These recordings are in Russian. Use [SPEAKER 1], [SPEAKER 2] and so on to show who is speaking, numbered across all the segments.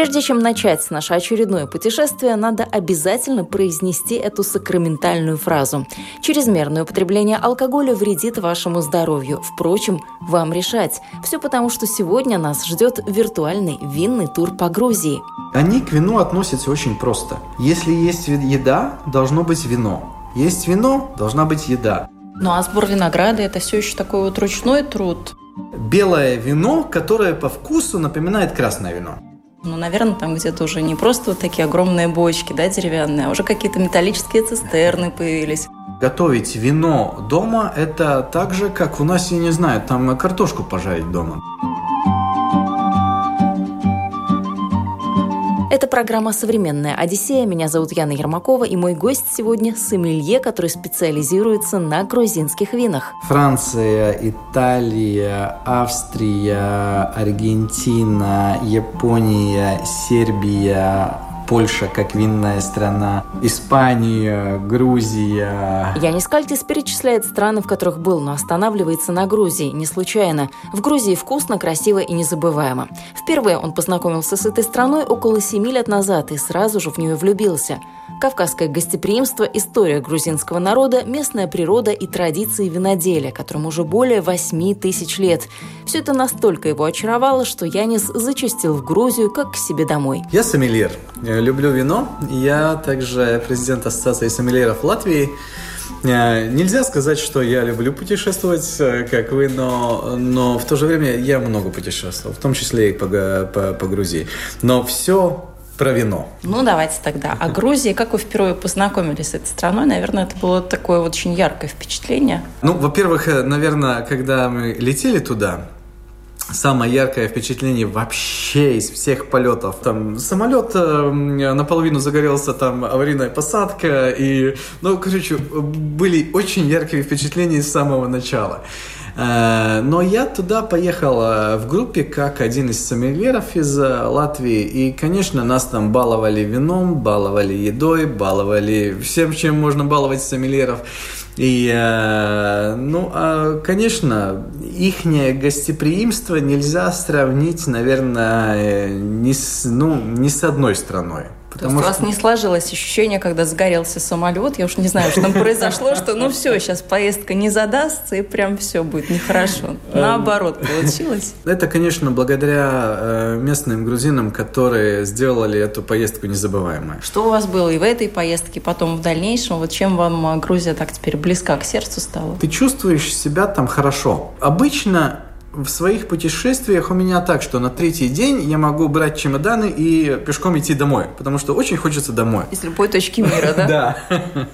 [SPEAKER 1] Прежде чем начать наше очередное путешествие, надо обязательно произнести эту сакраментальную фразу. Чрезмерное употребление алкоголя вредит вашему здоровью. Впрочем, вам решать. Все потому, что сегодня нас ждет виртуальный винный тур по Грузии.
[SPEAKER 2] Они к вину относятся очень просто. Если есть еда, должно быть вино. Есть вино, должна быть еда.
[SPEAKER 1] Ну а сбор винограда – это все еще такой вот ручной труд.
[SPEAKER 2] Белое вино, которое по вкусу напоминает красное вино.
[SPEAKER 1] Ну, наверное, там где-то уже не просто вот такие огромные бочки, да, деревянные, а уже какие-то металлические цистерны появились.
[SPEAKER 2] Готовить вино дома – это так же, как у нас, я не знаю, там картошку пожарить дома.
[SPEAKER 1] Программа «Современная Одиссея». Меня зовут Яна Ермакова, и мой гость сегодня – сомелье, который специализируется на грузинских винах.
[SPEAKER 2] Франция, Италия, Австрия, Аргентина, Япония, Сербия, Польша как винная страна, Испания, Грузия.
[SPEAKER 1] Янис Кальтис перечисляет страны, в которых был, но останавливается на Грузии, не случайно. В Грузии вкусно, красиво и незабываемо. Впервые он познакомился с этой страной около семи лет назад и сразу же в нее влюбился – Кавказское гостеприимство, история грузинского народа, местная природа и традиции виноделия, которым уже более 8 тысяч лет. Все это настолько его очаровало, что Янис зачастил в Грузию как к себе домой.
[SPEAKER 2] Я сомельер. Я люблю вино. Я также президент Ассоциации сомельеров Латвии. Э, нельзя сказать, что я люблю путешествовать, э, как вы, но, но в то же время я много путешествовал, в том числе и по, по, по Грузии. Но все про вино.
[SPEAKER 1] Ну, давайте тогда. О Грузии, как вы впервые познакомились с этой страной? Наверное, это было такое вот очень яркое впечатление.
[SPEAKER 2] Ну, во-первых, э, наверное, когда мы летели туда, самое яркое впечатление вообще из всех полетов. Там самолет э, наполовину загорелся, там аварийная посадка, и, ну, короче, были очень яркие впечатления с самого начала. Э, но я туда поехал э, в группе как один из сомельеров из э, Латвии. И, конечно, нас там баловали вином, баловали едой, баловали всем, чем можно баловать сомельеров. И, ну, а, конечно, их гостеприимство нельзя сравнить, наверное, ни с, ну, ни с одной страной.
[SPEAKER 1] Потому То есть что... у вас не сложилось ощущение, когда сгорелся самолет, я уж не знаю, что там произошло, что ну все, сейчас поездка не задастся, и прям все будет нехорошо. Эм. Наоборот, получилось.
[SPEAKER 2] Это, конечно, благодаря э, местным грузинам, которые сделали эту поездку незабываемой.
[SPEAKER 1] Что у вас было и в этой поездке, потом в дальнейшем? Вот чем вам Грузия так теперь близка к сердцу стала?
[SPEAKER 2] Ты чувствуешь себя там хорошо. Обычно в своих путешествиях у меня так, что на третий день я могу брать чемоданы и пешком идти домой, потому что очень хочется домой.
[SPEAKER 1] Из любой точки мира, да?
[SPEAKER 2] Да.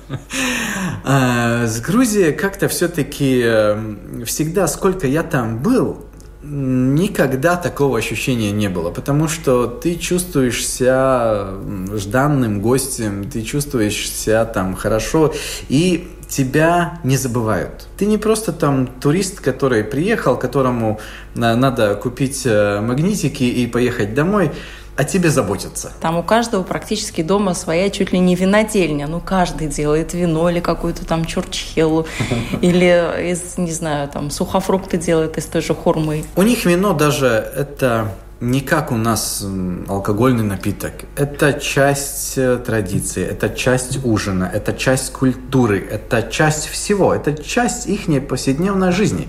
[SPEAKER 2] А, с Грузией как-то все-таки эм, всегда, сколько я там был, никогда такого ощущения не было, потому что ты чувствуешь себя жданным гостем, ты чувствуешь себя там хорошо, и тебя не забывают. Ты не просто там турист, который приехал, которому надо купить э, магнитики и поехать домой, о тебе заботятся.
[SPEAKER 1] Там у каждого практически дома своя чуть ли не винодельня. Ну, каждый делает вино или какую-то там чурчхелу, или из, не знаю, там сухофрукты делает из той же хурмы.
[SPEAKER 2] У них вино даже это не как у нас алкогольный напиток. Это часть э, традиции, это часть ужина, это часть культуры, это часть всего, это часть их повседневной жизни.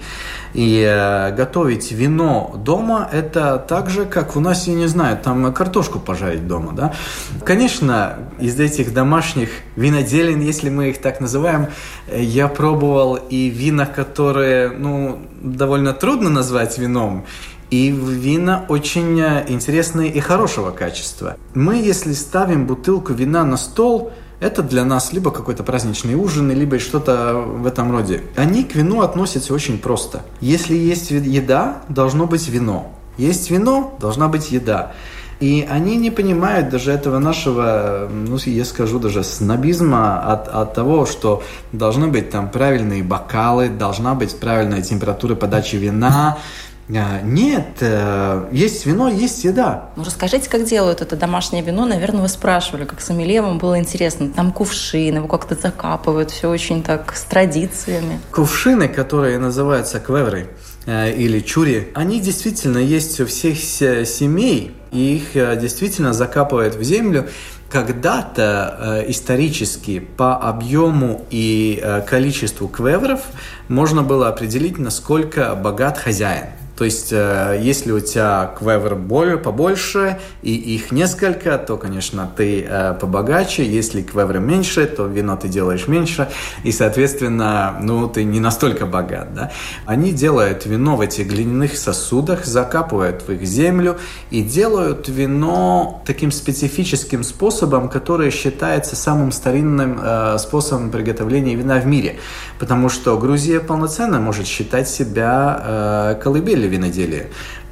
[SPEAKER 2] И э, готовить вино дома – это так же, как у нас, я не знаю, там картошку пожарить дома, да? Конечно, из этих домашних виноделин, если мы их так называем, э, я пробовал и вина, которые, ну, довольно трудно назвать вином, и вина очень э, интересные и хорошего качества. Мы, если ставим бутылку вина на стол, это для нас либо какой-то праздничный ужин, либо что-то в этом роде. Они к вину относятся очень просто. Если есть еда, должно быть вино. Есть вино, должна быть еда. И они не понимают даже этого нашего, ну, я скажу, даже снобизма от, от того, что должны быть там правильные бокалы, должна быть правильная температура подачи вина, нет, э, есть вино, есть еда.
[SPEAKER 1] Ну, расскажите, как делают это домашнее вино. Наверное, вы спрашивали, как сомелье, вам было интересно. Там кувшины, его как-то закапывают, все очень так с традициями.
[SPEAKER 2] Кувшины, которые называются квевры э, или чури, они действительно есть у всех семей, и их э, действительно закапывают в землю. Когда-то э, исторически по объему и э, количеству квевров можно было определить, насколько богат хозяин. То есть, э, если у тебя квевер более, побольше и их несколько, то, конечно, ты э, побогаче. Если квевер меньше, то вино ты делаешь меньше. И, соответственно, ну, ты не настолько богат. Да? Они делают вино в этих глиняных сосудах, закапывают в их землю и делают вино таким специфическим способом, который считается самым старинным э, способом приготовления вина в мире. Потому что Грузия полноценно может считать себя колыбелью виноделия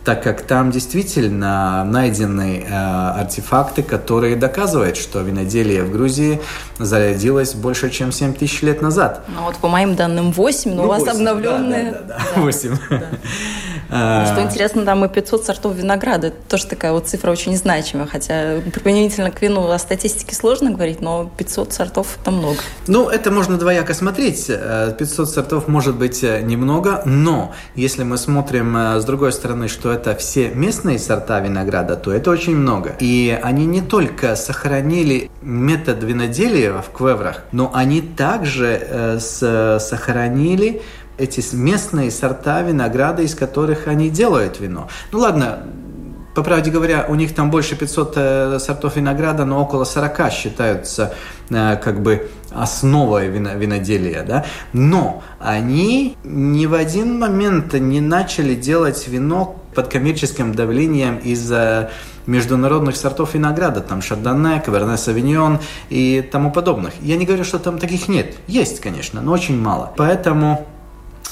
[SPEAKER 2] так как там действительно найдены э, артефакты, которые доказывают, что виноделие в Грузии зародилось больше, чем 7 тысяч лет назад.
[SPEAKER 1] Ну вот по моим данным 8, но ну, у вас 8, обновленные...
[SPEAKER 2] Да, да, да, да. 8. Да.
[SPEAKER 1] А, что интересно, там и 500 сортов винограда. Это тоже такая вот цифра очень значимая. Хотя применительно к вину о статистике сложно говорить, но 500 сортов – это много.
[SPEAKER 2] Ну, это можно двояко смотреть. 500 э, сортов может быть э, немного, но если мы смотрим с другой стороны, что это все местные сорта винограда, то это очень много. И они не только сохранили метод виноделия в квеврах, но они также э, сохранили эти местные сорта винограда, из которых они делают вино. Ну ладно, по правде говоря, у них там больше 500 э, сортов винограда, но около 40 считаются э, как бы основой вино, виноделия. Да? Но они ни в один момент не начали делать вино под коммерческим давлением из-за международных сортов винограда, там Шардоне, Каверне Савиньон и тому подобных. Я не говорю, что там таких нет. Есть, конечно, но очень мало. Поэтому э,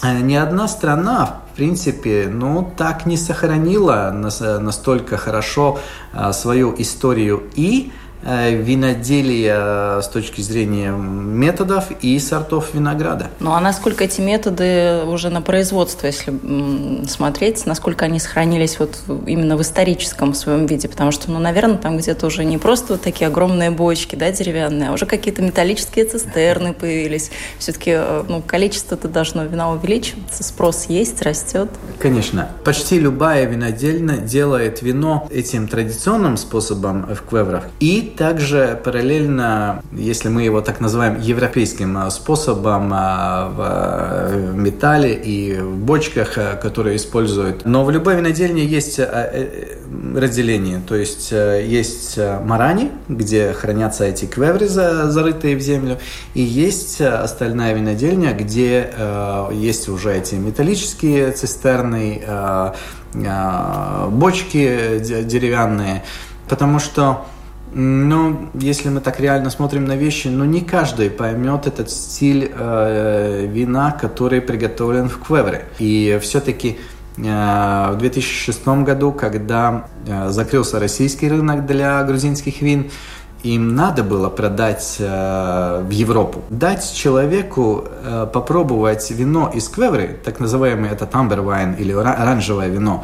[SPEAKER 2] ни одна страна, в принципе, ну, так не сохранила настолько хорошо а, свою историю. И Э, виноделия с точки зрения методов и сортов винограда.
[SPEAKER 1] Ну а насколько эти методы уже на производство, если смотреть, насколько они сохранились вот именно в историческом своем виде? Потому что, ну, наверное, там где-то уже не просто вот такие огромные бочки, да, деревянные, а уже какие-то металлические цистерны появились. Все-таки э, ну, количество-то должно вина увеличиваться, спрос есть, растет.
[SPEAKER 2] Конечно. Почти любая винодельня делает вино этим традиционным способом в квеврах и также параллельно, если мы его так называем европейским а, способом а, в металле и в бочках, а, которые используют. Но в любой винодельне есть э, разделение. То есть э, есть марани, где хранятся эти квевры, зарытые в землю, и есть остальная винодельня, где э, есть уже эти металлические цистерны, бочки деревянные, потому что ну, если мы так реально смотрим на вещи, ну не каждый поймет этот стиль э, вина, который приготовлен в Квевре. И все-таки э, в 2006 году, когда э, закрылся российский рынок для грузинских вин, им надо было продать э, в Европу. Дать человеку э, попробовать вино из Квевры, так называемый это тамбервайн или оранжевое вино,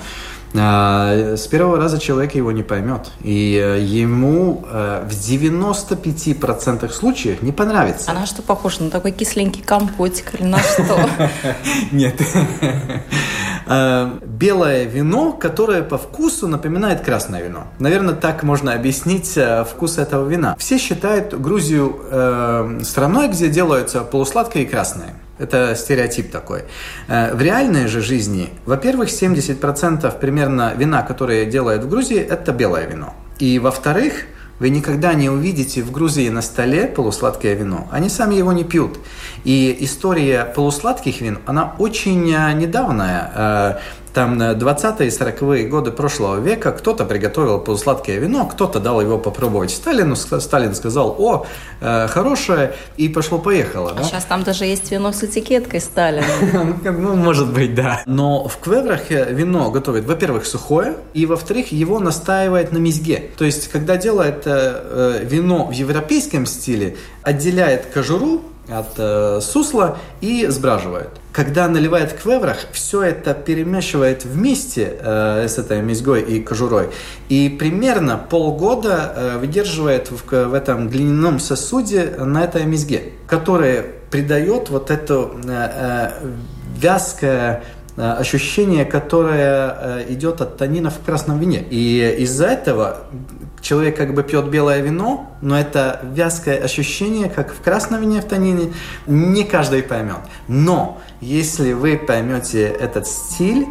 [SPEAKER 2] с первого раза человек его не поймет. И э, ему э, в 95% случаев не понравится.
[SPEAKER 1] А на что похоже? На такой кисленький компотик или на что?
[SPEAKER 2] Нет. А, белое вино, которое по вкусу напоминает красное вино. Наверное, так можно объяснить э, вкус этого вина. Все считают Грузию страной, где делаются полусладкое и красное. Это стереотип такой. Э, в реальной же жизни, во-первых, 70% примерно вина, которое делают в Грузии, это белое вино. И во-вторых, вы никогда не увидите в Грузии на столе полусладкое вино. Они сами его не пьют. И история полусладких вин, она очень э, недавняя. Э, там 20-е и 40-е годы прошлого века кто-то приготовил полусладкое вино, кто-то дал его попробовать Сталину. Сталин сказал, о, э, хорошее, и пошло-поехало.
[SPEAKER 1] А да? сейчас там даже есть вино с этикеткой Сталина.
[SPEAKER 2] Ну, может быть, да. Но в Квеврах вино готовят, во-первых, сухое, и, во-вторых, его настаивает на мезге. То есть, когда делает э, вино в европейском стиле, отделяет кожуру от э, сусла и сбраживает. Когда наливает в квеврах, все это перемешивает вместе э, с этой мезгой и кожурой. И примерно полгода э, выдерживает в, в этом глиняном сосуде на этой мезге, которая придает вот это э, э, вязкое Э, ощущение, которое э, идет от танинов в красном вине. И из-за этого человек как бы пьет белое вино, но это вязкое ощущение, как в красном вине в танине, не каждый поймет. Но если вы поймете этот стиль,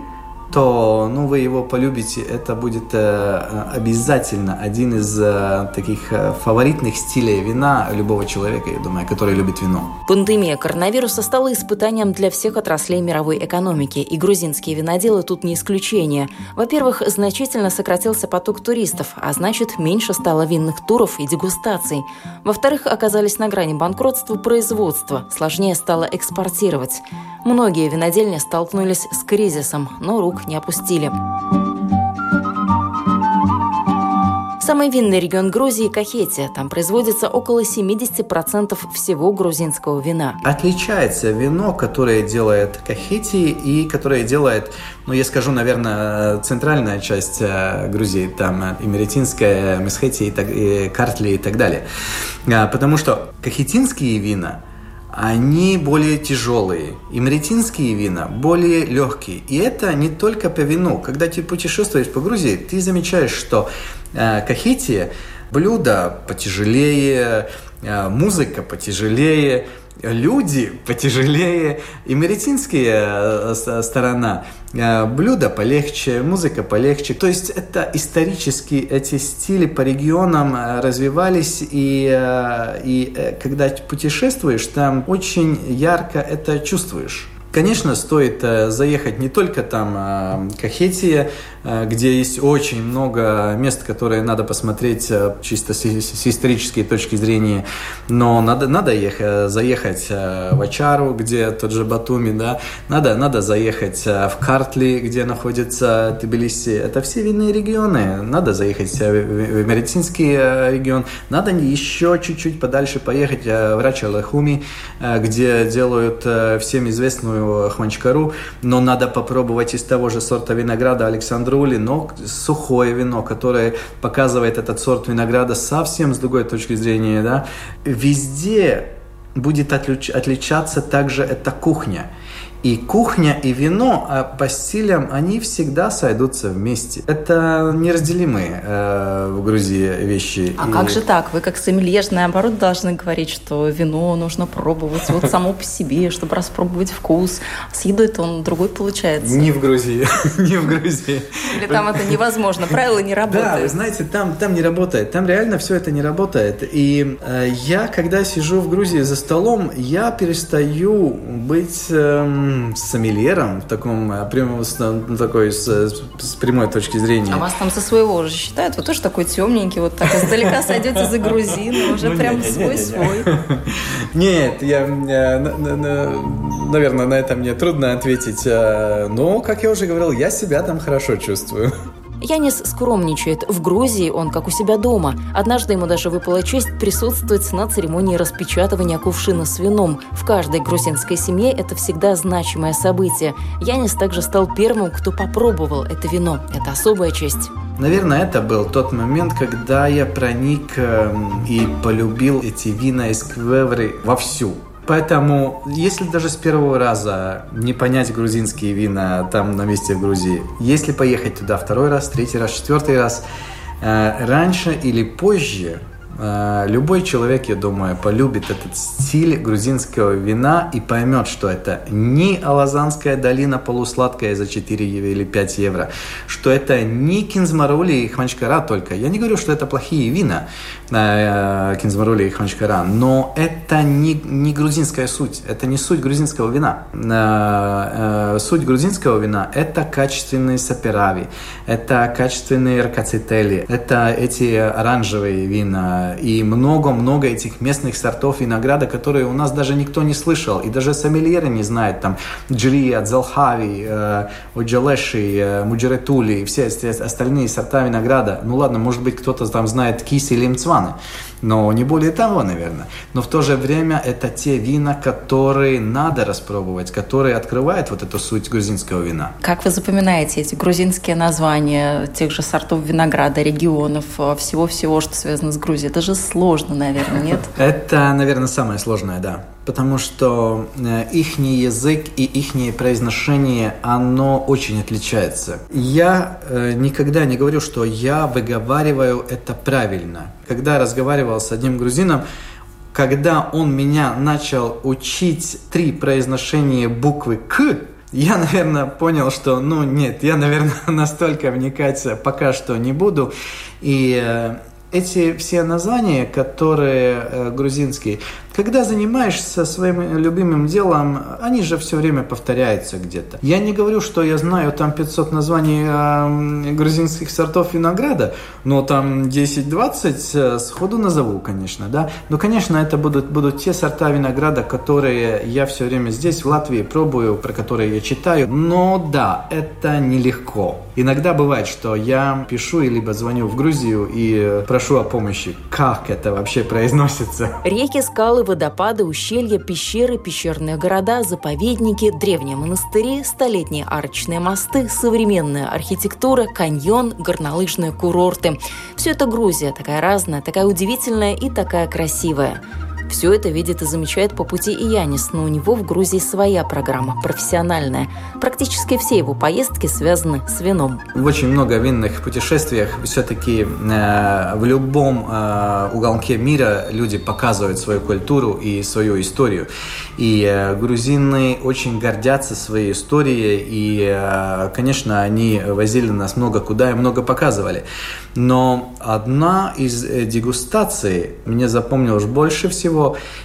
[SPEAKER 2] то ну, вы его полюбите. Это будет э, обязательно один из э, таких э, фаворитных стилей вина любого человека, я думаю, который любит вино.
[SPEAKER 1] Пандемия коронавируса стала испытанием для всех отраслей мировой экономики, и грузинские виноделы тут не исключение. Во-первых, значительно сократился поток туристов, а значит, меньше стало винных туров и дегустаций. Во-вторых, оказались на грани банкротства производства, сложнее стало экспортировать. Многие винодельни столкнулись с кризисом, но рук не опустили. Самый винный регион Грузии – Кахетия. Там производится около 70% всего грузинского вина.
[SPEAKER 2] Отличается вино, которое делает Кахетии и которое делает, ну, я скажу, наверное, центральная часть э, Грузии, там Имеретинская, Месхетия, и Картли и так далее. А, потому что кахетинские вина – они более тяжелые. Имретинские вина более легкие. И это не только по вину. Когда ты путешествуешь по Грузии, ты замечаешь, что э, Кахетия блюда потяжелее, э, музыка потяжелее, люди потяжелее, и меретинская э, сторона, э, блюда полегче, музыка полегче. То есть это исторически эти стили по регионам э, развивались, и, и когда путешествуешь, там очень ярко это чувствуешь. Конечно, стоит заехать не только там Кахетия, Э, где есть очень много мест, которые надо посмотреть э, чисто с, исторической точки зрения. Но надо, надо ехать, заехать э, в Ачару, где тот же Батуми, да, надо, надо заехать в Картли, где находится Тбилиси. Это все винные регионы. Надо заехать в Меретинский регион. Надо еще чуть-чуть подальше поехать в Рачалахуми, где делают всем известную хванчкару, но надо попробовать из того же сорта винограда Александру Рули, но сухое вино, которое показывает этот сорт винограда совсем с другой точки зрения. Да? Везде будет отличаться также эта кухня. И кухня, и вино а по стилям, они всегда сойдутся вместе. Это неразделимые э, в Грузии вещи.
[SPEAKER 1] А и... как же так? Вы как сомелье, наоборот, должны говорить, что вино нужно пробовать вот само по себе, чтобы распробовать вкус. С едой-то он другой получается.
[SPEAKER 2] Не в Грузии. Не в Грузии.
[SPEAKER 1] Или там это невозможно, правила не работают.
[SPEAKER 2] Да, вы знаете, там, там не работает. Там реально все это не работает. И э, я, когда сижу в Грузии за столом, я перестаю быть... Э, сомельером, в таком, э, прямо с, ну, такой, с, с прямой точки зрения.
[SPEAKER 1] А вас там со своего уже считают? Вы тоже такой темненький, вот так издалека сойдете за грузина, уже ну, прям свой-свой.
[SPEAKER 2] Нет, я, наверное, на это мне трудно ответить. Э, но, как я уже говорил, я себя там хорошо чувствую.
[SPEAKER 1] Янис скромничает. В Грузии он как у себя дома. Однажды ему даже выпала честь присутствовать на церемонии распечатывания кувшина с вином. В каждой грузинской семье это всегда значимое событие. Янис также стал первым, кто попробовал это вино. Это особая честь.
[SPEAKER 2] Наверное, это был тот момент, когда я проник эм, и полюбил эти вина из Квевры вовсю. Поэтому, если даже с первого раза не понять грузинские вина там на месте в Грузии, если поехать туда второй раз, третий раз, четвертый раз, э, раньше или позже любой человек, я думаю, полюбит этот стиль грузинского вина и поймет, что это не Алазанская долина полусладкая за 4 или 5 евро, что это не Кинзмарули и Хманчкара только. Я не говорю, что это плохие вина, э, Кинзмарули и Хманчкара, но это не, не грузинская суть, это не суть грузинского вина. Э, суть грузинского вина – это качественные саперави, это качественные ракацители, это эти оранжевые вина и много-много этих местных сортов винограда, которые у нас даже никто не слышал, и даже сомельеры не знают, там, Джрия, Дзалхави, э, Уджалеши, э, Муджеретули и все остальные сорта винограда. Ну ладно, может быть, кто-то там знает киси или мцваны, но не более того, наверное. Но в то же время это те вина, которые надо распробовать, которые открывают вот эту суть грузинского вина.
[SPEAKER 1] Как вы запоминаете эти грузинские названия тех же сортов винограда, регионов, э, всего-всего, что связано с Грузией? Это же сложно, наверное, нет?
[SPEAKER 2] Это, наверное, самое сложное, да потому что э, их язык и их произношение, оно очень отличается. Я э, никогда не говорю, что я выговариваю это правильно. Когда разговаривал с одним грузином, когда он меня начал учить три произношения буквы «к», я, наверное, понял, что, ну, нет, я, наверное, настолько вникать пока что не буду. И э, эти все названия, которые э, грузинские, когда занимаешься своим любимым делом, они же все время повторяются где-то. Я не говорю, что я знаю там 500 названий грузинских сортов винограда, но там 10-20 э, сходу назову, конечно, да. Но, конечно, это будут, будут те сорта винограда, которые я все время здесь, в Латвии, пробую, про которые я читаю. Но да, это нелегко. Иногда бывает, что я пишу либо звоню в Грузию и прошу о помощи. Как это вообще произносится?
[SPEAKER 1] Реки, скалы, водопады, ущелья, пещеры, пещерные города, заповедники, древние монастыри, столетние арочные мосты, современная архитектура, каньон, горнолыжные курорты. Все это Грузия, такая разная, такая удивительная и такая красивая. Все это видит и замечает по пути и Янис, но у него в Грузии своя программа, профессиональная. Практически все его поездки связаны с вином.
[SPEAKER 2] В очень много винных путешествиях все-таки э, в любом э, уголке мира люди показывают свою культуру и свою историю. И э, грузины очень гордятся своей историей, и, э, конечно, они возили нас много куда и много показывали. Но одна из э, дегустаций мне запомнилась больше всего,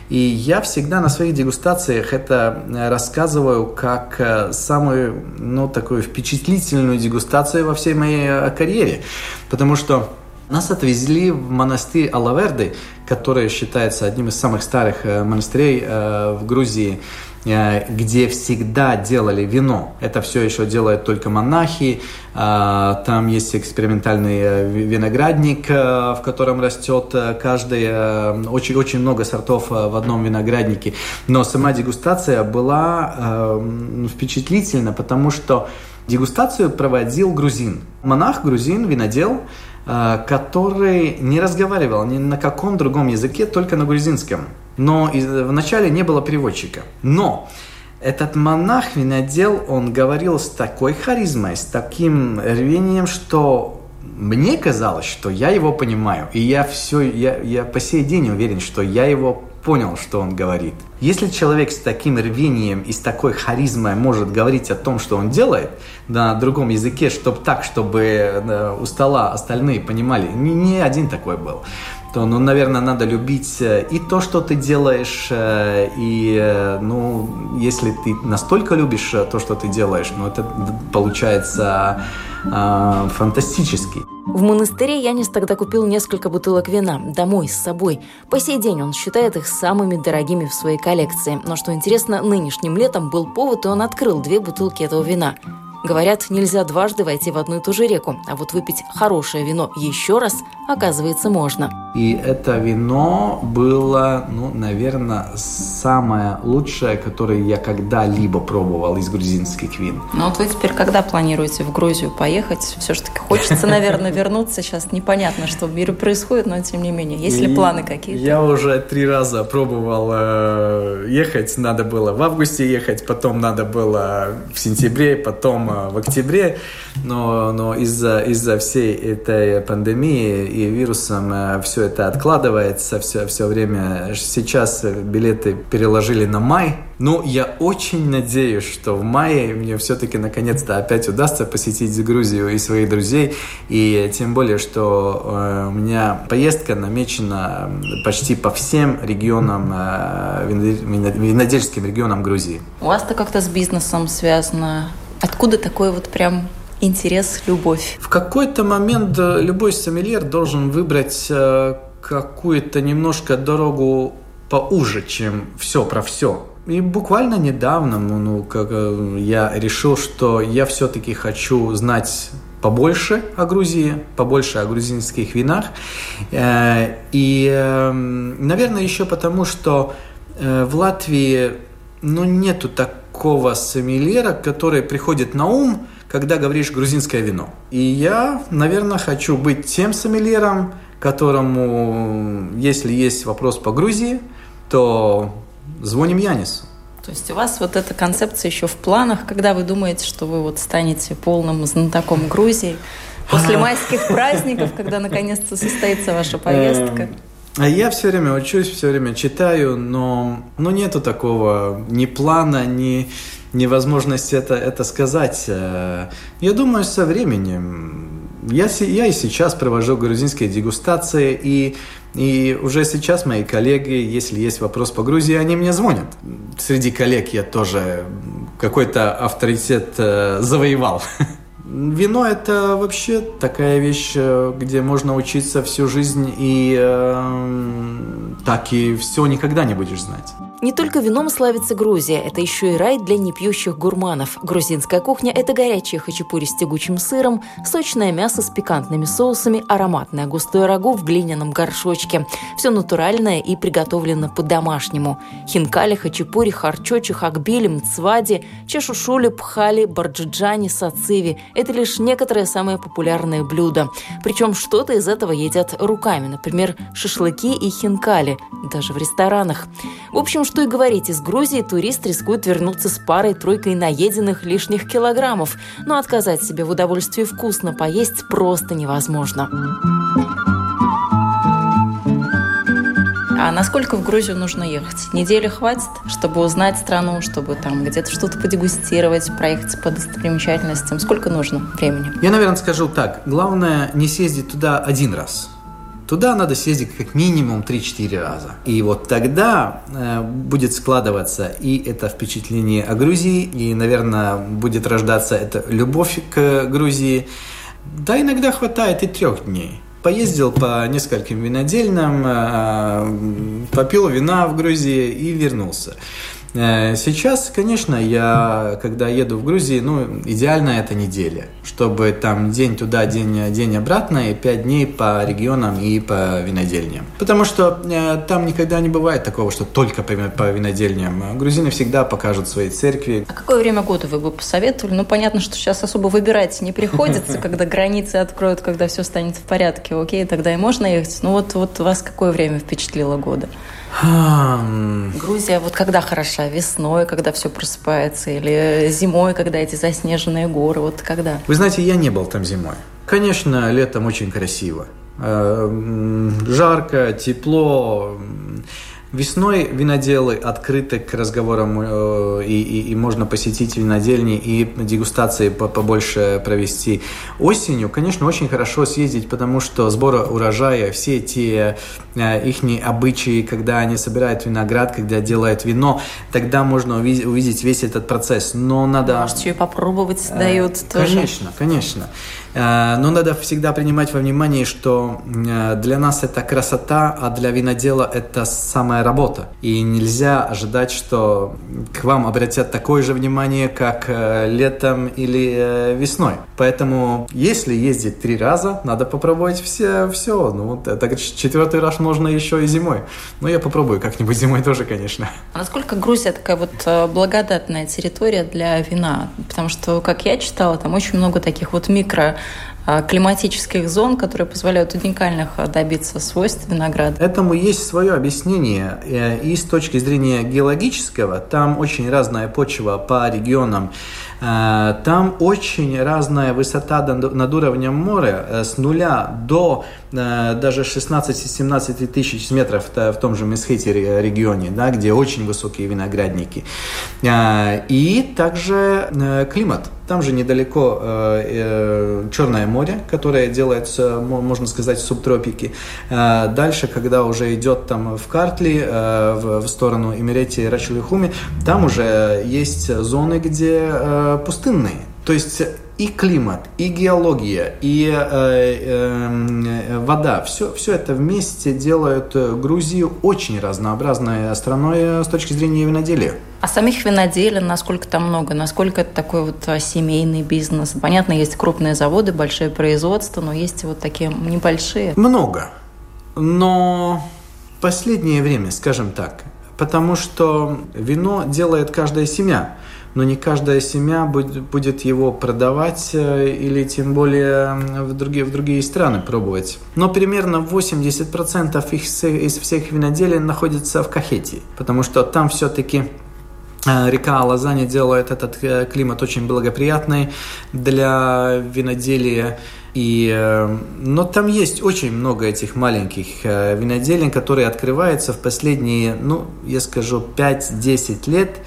[SPEAKER 2] и я всегда на своих дегустациях это э, рассказываю как э, самую, ну, такую впечатлительную дегустацию во всей моей карьере, потому что нас отвезли в монастырь Алаверды, который считается одним из самых старых монастырей в Грузии. Э, где всегда делали вино. Это все еще делают только монахи. Э, там есть экспериментальный э, виноградник, в котором растет каждый, очень, очень много сортов в одном винограднике. Но сама дегустация была впечатлительна, потому что дегустацию проводил грузин. Монах, грузин, винодел, который не разговаривал ни на каком другом языке, только на грузинском но вначале не было переводчика. Но этот монах винодел, он говорил с такой харизмой, с таким рвением, что мне казалось, что я его понимаю. И я все, я, я по сей день уверен, что я его понял, что он говорит. Если человек с таким рвением и с такой харизмой может говорить о том, что он делает на другом языке, чтобы так, чтобы э, у стола остальные понимали, не, не один такой был то, ну, наверное, надо любить э, и то, что ты делаешь, э, и, э, ну, если ты настолько любишь то, что ты делаешь, ну, это получается э, фантастически.
[SPEAKER 1] В монастыре Янис тогда купил несколько бутылок вина домой с собой. По сей день он считает их самыми дорогими в своей коллекции. Но что интересно, нынешним летом был повод, и он открыл две бутылки этого вина. Говорят, нельзя дважды войти в одну и ту же реку, а вот выпить хорошее вино еще раз, оказывается, можно.
[SPEAKER 2] И это вино было, ну, наверное, самое лучшее, которое я когда-либо пробовал из грузинских вин.
[SPEAKER 1] Ну вот вы теперь когда планируете в Грузию поехать? Все-таки хочется, наверное, вернуться. Сейчас непонятно, что в мире происходит, но тем не менее. Есть ли планы какие-то?
[SPEAKER 2] Я уже три раза пробовал э, ехать. Надо было в августе ехать, потом надо было в сентябре, потом в октябре, но, но из-за из всей этой пандемии и вирусом э, все это откладывается все, все время. Сейчас билеты переложили на май. Ну, я очень надеюсь, что в мае мне все-таки наконец-то опять удастся посетить Грузию и своих друзей. И тем более, что э, у меня поездка намечена почти по всем регионам, э, винодельским регионам Грузии.
[SPEAKER 1] У вас-то как-то с бизнесом связано. Откуда такой вот прям интерес, любовь?
[SPEAKER 2] В какой-то момент э, любой сомельер должен выбрать э, какую-то немножко дорогу поуже, чем все про все. И буквально недавно, ну, ну как э, я решил, что я все-таки хочу знать побольше о Грузии, побольше о грузинских винах. И, эм, наверное, еще потому, что в Латвии ну, нету такого сомельера, который приходит на ум, когда говоришь грузинское вино. И я, наверное, хочу быть тем сомельером, которому, если есть вопрос по Грузии, то звоним Янису.
[SPEAKER 1] То есть у вас вот эта концепция еще в планах, когда вы думаете, что вы вот станете полным знатоком Грузии после майских праздников, когда наконец-то состоится ваша поездка?
[SPEAKER 2] А я все время учусь, все время читаю, но, но нету такого ни плана, ни, невозможность это, это сказать. Э, я думаю, со временем. Я, я и сейчас провожу грузинские дегустации, и, и уже сейчас мои коллеги, если есть вопрос по Грузии, они мне звонят. Среди коллег я тоже какой-то авторитет э, завоевал. Вино это вообще такая вещь, э, где можно учиться всю жизнь и э, так и все никогда не будешь знать.
[SPEAKER 1] Не только вином славится Грузия, это еще и рай для непьющих гурманов. Грузинская кухня – это горячие хачапури с тягучим сыром, сочное мясо с пикантными соусами, ароматное густое рагу в глиняном горшочке. Все натуральное и приготовлено по-домашнему. Хинкали, хачапури, харчочи, хакбили, мцвади, чешушули, пхали, барджиджани, сациви – это лишь некоторые самые популярные блюда. Причем что-то из этого едят руками, например, шашлыки и хинкали, даже в ресторанах. В общем, что и говорить, из Грузии турист рискует вернуться с парой-тройкой наеденных лишних килограммов, но отказать себе в удовольствии вкусно поесть просто невозможно. А насколько в Грузию нужно ехать? Недели хватит, чтобы узнать страну, чтобы там где-то что-то подегустировать, проехаться по достопримечательностям? Сколько нужно времени?
[SPEAKER 2] Я, наверное, скажу так. Главное не съездить туда один раз. Туда надо съездить как минимум 3-4 раза. И вот тогда э, будет складываться и это впечатление о Грузии, и, наверное, будет рождаться эта любовь к Грузии. Да, иногда хватает и трех дней. Поездил по нескольким винодельным, э, попил вина в Грузии и вернулся. Э, сейчас, конечно, я, когда еду в Грузию, ну, идеально это неделя, чтобы там день туда, день, день обратно, и пять дней по регионам и по винодельням. Потому что э, там никогда не бывает такого, что только по, по винодельням. Грузины всегда покажут свои церкви.
[SPEAKER 1] А какое время года вы бы посоветовали? Ну, понятно, что сейчас особо выбирать не приходится, когда границы откроют, когда все станет в порядке, окей, тогда и можно ехать. Ну, вот, вот вас какое время впечатлило года? Грузия вот когда хороша? Весной, когда все просыпается? Или зимой, когда эти заснеженные горы? Вот когда?
[SPEAKER 2] Вы знаете, я не был там зимой. Конечно, летом очень красиво. Э, жарко, тепло, Весной виноделы открыты к разговорам, э, и, и, и можно посетить винодельни, и дегустации побольше провести. Осенью, конечно, очень хорошо съездить, потому что сбор урожая, все те э, их обычаи, когда они собирают виноград, когда делают вино, тогда можно увидеть, увидеть весь этот процесс. Но надо...
[SPEAKER 1] Может, еще и попробовать э, дают
[SPEAKER 2] тоже. Конечно, конечно. Э, но надо всегда принимать во внимание, что э, для нас это красота, а для винодела это самая работа. И нельзя ожидать, что к вам обратят такое же внимание, как э, летом или весной. Поэтому, если ездить три раза, надо попробовать все. все. Ну, так четвертый раз можно еще и зимой. Но я попробую как-нибудь зимой тоже, конечно.
[SPEAKER 1] А насколько Грузия такая вот благодатная территория для вина? Потому что, как я читала, там очень много таких вот микро климатических зон, которые позволяют уникальных а, добиться свойств винограда.
[SPEAKER 2] Этому есть свое объяснение. Э, и с точки зрения геологического, там очень разная почва по регионам. Там очень разная высота над уровнем моря, с нуля до даже 16-17 тысяч метров в том же Месхете регионе, да, где очень высокие виноградники. И также климат. Там же недалеко Черное море, которое делается, можно сказать, в субтропике. Дальше, когда уже идет там в Картли, в сторону Эмирети Рачелихуми, там уже есть зоны, где э, пустынные. То есть и климат, и геология, и э, э, вода, все, все это вместе делают Грузию очень разнообразной страной с точки зрения виноделия.
[SPEAKER 1] А самих виноделин, насколько там много, насколько это такой вот семейный бизнес? Понятно, есть крупные заводы, большое производство, но есть вот такие небольшие.
[SPEAKER 2] Много. Но последнее время, скажем так, потому что вино делает каждая семья, но не каждая семья будет его продавать э, или тем более в другие, в другие страны пробовать. Но примерно 80% их, из всех виноделин находится в Кахете, потому что там все-таки э, Река Лазани делает этот э, климат очень благоприятный для виноделия. И, но там есть очень много этих маленьких виноделин, которые открываются в последние, ну, я скажу, 5-10 лет.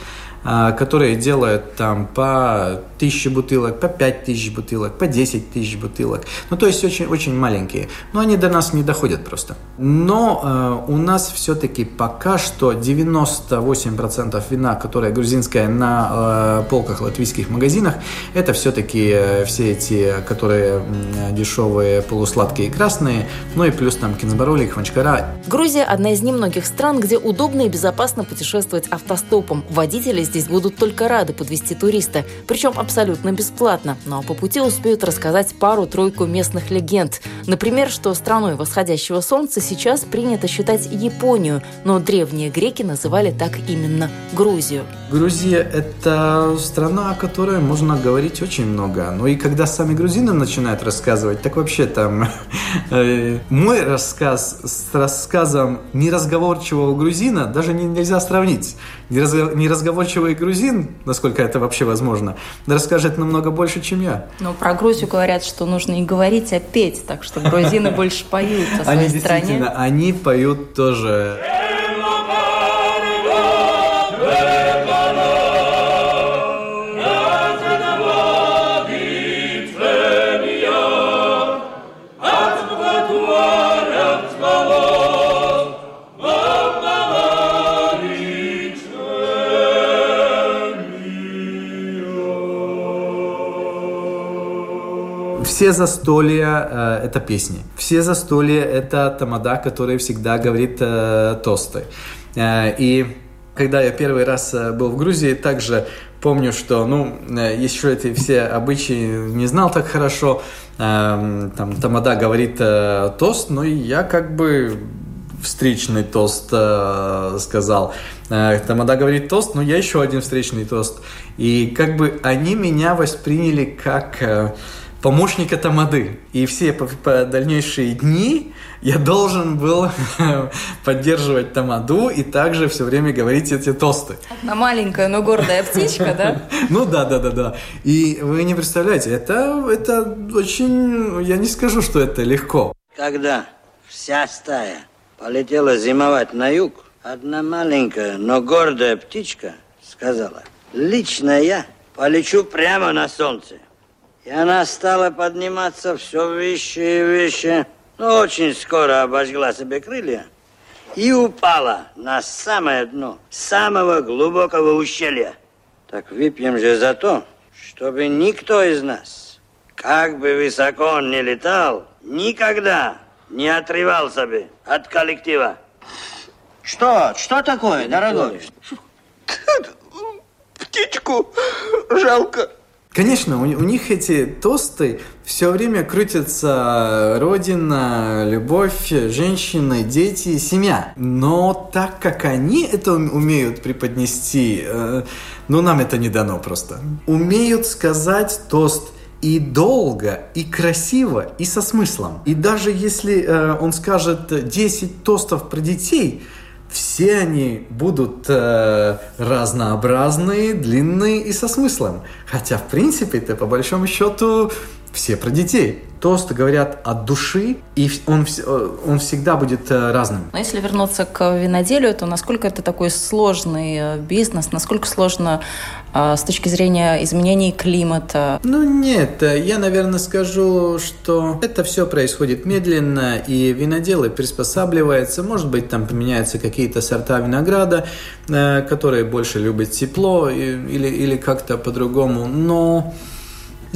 [SPEAKER 2] А, которые делают там по тысяче бутылок, по пять тысяч бутылок, по 10 тысяч бутылок. Ну, то есть очень, очень маленькие. Но они до нас не доходят просто. Но э, у нас все-таки пока что 98% вина, которое грузинское на э, полках латвийских магазинах, это все-таки э, все эти, которые э, дешевые, полусладкие и красные, ну и плюс там кинзбароли, хванчкара.
[SPEAKER 1] Грузия – одна из немногих стран, где удобно и безопасно путешествовать автостопом. Водители здесь здесь будут только рады подвести туриста, причем абсолютно бесплатно. Но по пути успеют рассказать пару-тройку местных легенд. Например, что страной восходящего солнца сейчас принято считать Японию, но древние греки называли так именно Грузию.
[SPEAKER 2] Грузия – это страна, о которой можно говорить очень много. Но и когда сами грузины начинают рассказывать, так вообще там э, мой рассказ с рассказом неразговорчивого грузина даже нельзя сравнить. Неразговорчивый первый грузин, насколько это вообще возможно, расскажет намного больше, чем я.
[SPEAKER 1] Но про Грузию говорят, что нужно не говорить, а петь, так что грузины больше поют о своей
[SPEAKER 2] стране. Они действительно, они поют тоже. Все застолья э, это песни. Все застолья это тамада, который всегда говорит э, тосты. Э, и когда я первый раз э, был в Грузии, также помню, что, ну, э, еще эти все обычаи не знал так хорошо. Э, там тамада говорит э, тост, но я как бы встречный тост э, сказал. Э, Тамада говорит тост, но я еще один встречный тост. И как бы они меня восприняли как... Э, помощника Тамады. И все по, по дальнейшие дни я должен был поддерживать Тамаду и также все время говорить эти тосты.
[SPEAKER 1] Одна маленькая, но гордая птичка, да?
[SPEAKER 2] Ну да, да, да, да. И вы не представляете, это, это очень, я не скажу, что это легко.
[SPEAKER 3] Когда вся стая полетела зимовать на юг, одна маленькая, но гордая птичка сказала, лично я полечу прямо на солнце. И она стала подниматься все выше и выше. Но очень скоро обожгла себе крылья и упала на самое дно самого глубокого ущелья. Так выпьем же за то, чтобы никто из нас, как бы высоко он ни летал, никогда не отрывался бы от коллектива.
[SPEAKER 4] Что? Что такое, дорогой?
[SPEAKER 5] Птичку жалко.
[SPEAKER 2] Конечно, у, у них эти тосты все время крутятся родина, любовь, женщины, дети, семья. Но так как они это умеют преподнести, э, ну нам это не дано просто. Умеют сказать тост и долго, и красиво, и со смыслом. И даже если э, он скажет 10 тостов про детей, все они будут э, разнообразные, длинные и со смыслом. Хотя, в принципе, это по большому счету все про детей. Тост говорят от души, и он, э, он всегда будет э, разным.
[SPEAKER 1] Но если вернуться к виноделию, то насколько это такой сложный э, бизнес, насколько сложно с точки зрения изменений климата?
[SPEAKER 2] Ну нет, я, наверное, скажу, что это все происходит медленно, и виноделы приспосабливаются. Может быть, там поменяются какие-то сорта винограда, которые больше любят тепло или, или как-то по-другому. Но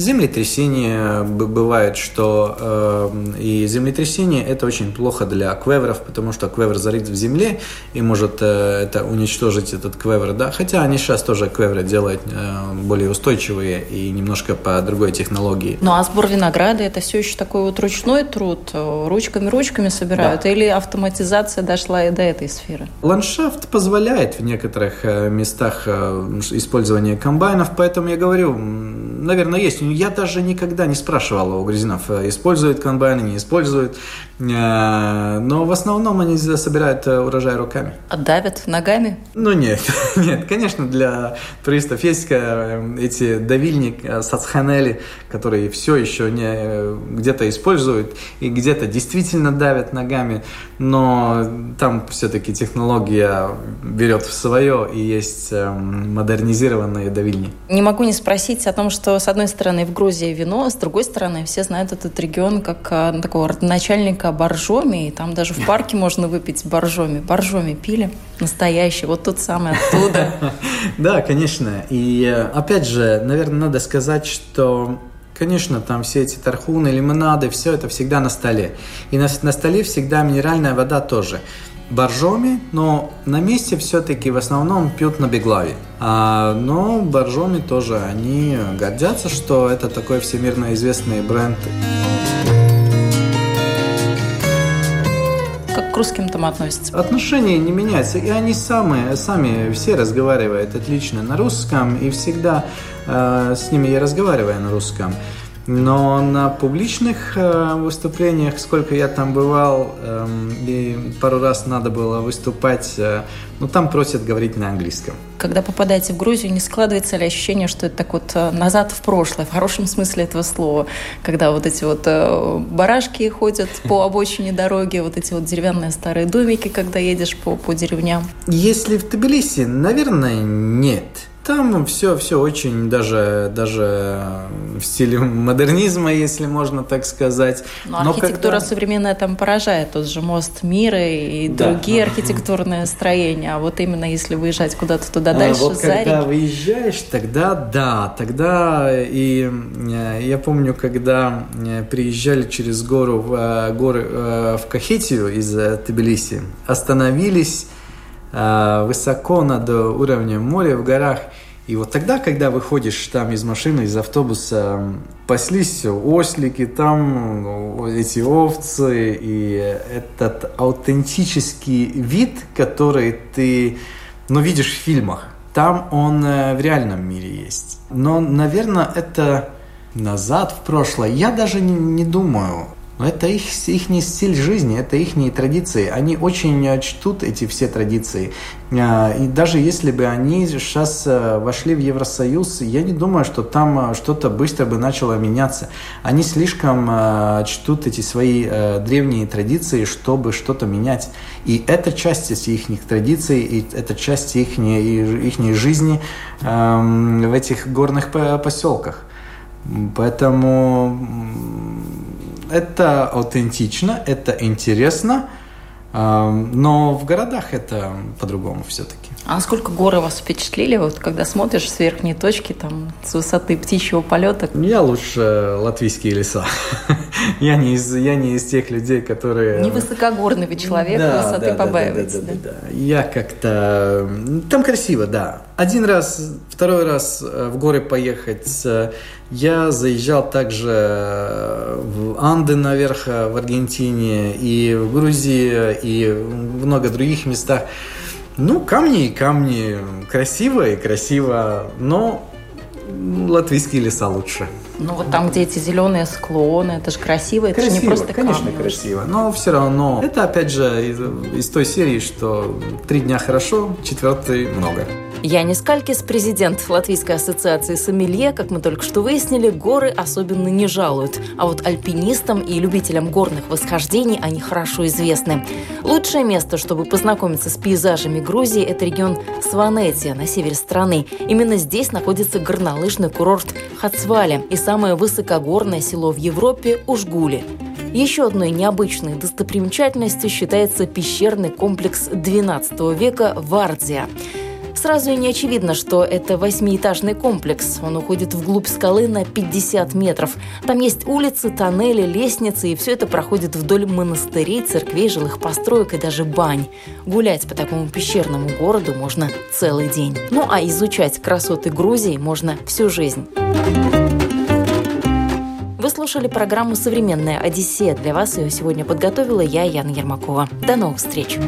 [SPEAKER 2] Землетрясения бывает, что э, и землетрясение это очень плохо для квеверов, потому что квевер зарыт в земле и может э, это уничтожить этот квевер, да. Хотя они сейчас тоже квеверы делают э, более устойчивые и немножко по другой технологии.
[SPEAKER 1] Ну а сбор винограда это все еще такой вот ручной труд, ручками ручками собирают, да. или автоматизация дошла и до этой сферы?
[SPEAKER 2] Lандшафт позволяет в некоторых э, местах э, использование комбайнов, поэтому я говорю, наверное, есть я даже никогда не спрашивал у грузинов, э, используют комбайны, не используют. Э, но в основном они собирают э, урожай руками.
[SPEAKER 1] А давят ногами?
[SPEAKER 2] Ну нет, нет. Конечно, для туристов есть эти давильник сацханели, которые все еще не где-то используют и где-то действительно давят ногами. Но там все-таки технология берет в свое и есть модернизированные давильни.
[SPEAKER 1] Не могу не спросить о том, что с одной стороны стороны, в Грузии вино, с другой стороны, все знают этот регион как а, такого начальника боржоми, и там даже в парке можно выпить боржоми. Боржоми пили настоящий, вот тот самый оттуда.
[SPEAKER 2] Да, конечно. И э, опять же, наверное, надо сказать, что Конечно, там все эти тархуны, лимонады, все это всегда на столе. И на, на столе всегда минеральная вода тоже боржоми, но на месте все-таки в основном пьют на беглаве. А, но боржоми тоже, они гордятся, что это такой всемирно известный бренд.
[SPEAKER 1] Как к русским там относятся?
[SPEAKER 2] Отношения не меняются, и они самые, сами все разговаривают отлично на русском, и всегда э, с ними я разговариваю на русском. Но на публичных э, выступлениях, сколько я там бывал, э, и пару раз надо было выступать, э, ну там просят говорить на английском.
[SPEAKER 1] Когда попадаете в Грузию, не складывается ли ощущение, что это так вот э, назад в прошлое, в хорошем смысле этого слова, когда вот эти вот э, барашки ходят по обочине дороги, вот эти вот деревянные старые домики, когда едешь по, по деревням?
[SPEAKER 2] Если в Тбилиси, наверное, нет. Там все, все очень даже, даже в стиле модернизма, если можно так сказать.
[SPEAKER 1] Но, Но архитектура когда... современная там поражает. Тот же мост мира и да. другие архитектурные строения. А вот именно если выезжать куда-то туда дальше,
[SPEAKER 2] а вот
[SPEAKER 1] за
[SPEAKER 2] когда реки... выезжаешь, тогда да, тогда и э, я помню, когда э, приезжали через гору в э, горы в Кахетию из Тбилиси, остановились высоко над уровнем моря в горах. И вот тогда, когда выходишь там из машины, из автобуса, паслись ослики, там эти овцы, и этот аутентический вид, который ты ну, видишь в фильмах, там он э, в реальном мире есть. Но, наверное, это назад в прошлое. Я даже не, не думаю. Но это их, их стиль жизни, это их традиции. Они очень э, чтут эти все традиции. А, и даже если бы они сейчас э, вошли в Евросоюз, я не думаю, что там э, что-то быстро бы начало меняться. Они слишком чтут эти свои древние традиции, чтобы что-то менять. И это часть их традиций, и это часть их, их жизни эм, в этих горных поселках. Поэтому это аутентично, это интересно, но в городах это по-другому все-таки.
[SPEAKER 1] А насколько горы вас впечатлили, вот когда смотришь с верхней точки, там, с высоты птичьего полета?
[SPEAKER 2] Я лучше латвийские леса. я, не из, я не из тех людей, которые...
[SPEAKER 1] Не высокогорный вы человек, да, высоты да, побаиваетесь. Да, да, да,
[SPEAKER 2] да, да. Я как-то... Там красиво, да. Один раз, второй раз э, в горы поехать. Я заезжал также э, в Анды наверх, в Аргентине, и в Грузии, и в много других местах. Ну, камни и камни. Красиво и красиво, но латвийские леса лучше.
[SPEAKER 6] Ну вот там, где эти зеленые склоны, это же красиво, это
[SPEAKER 2] красиво,
[SPEAKER 6] же не просто
[SPEAKER 2] конечно,
[SPEAKER 6] камни.
[SPEAKER 2] красиво. Но все равно, это опять же из, из той серии, что три дня хорошо, четвертый много.
[SPEAKER 6] Янис Калькис, президент Латвийской ассоциации сомелье, как мы только что выяснили, горы особенно не жалуют. А вот альпинистам и любителям горных восхождений они хорошо известны. Лучшее место, чтобы познакомиться с пейзажами Грузии, это регион Сванетия на севере страны. Именно здесь находится горнолыжный курорт Хацваля и самое высокогорное село в Европе – Ужгули. Еще одной необычной достопримечательностью считается пещерный комплекс XII века Вардия. Сразу и не очевидно, что это восьмиэтажный комплекс. Он уходит вглубь скалы на 50 метров. Там есть улицы, тоннели, лестницы, и все это проходит вдоль монастырей, церквей, жилых построек и даже бань. Гулять по такому пещерному городу можно целый день. Ну а изучать красоты Грузии можно всю жизнь. Вы слушали программу «Современная Одиссея». Для вас ее сегодня подготовила я, Яна Ермакова. До новых встреч!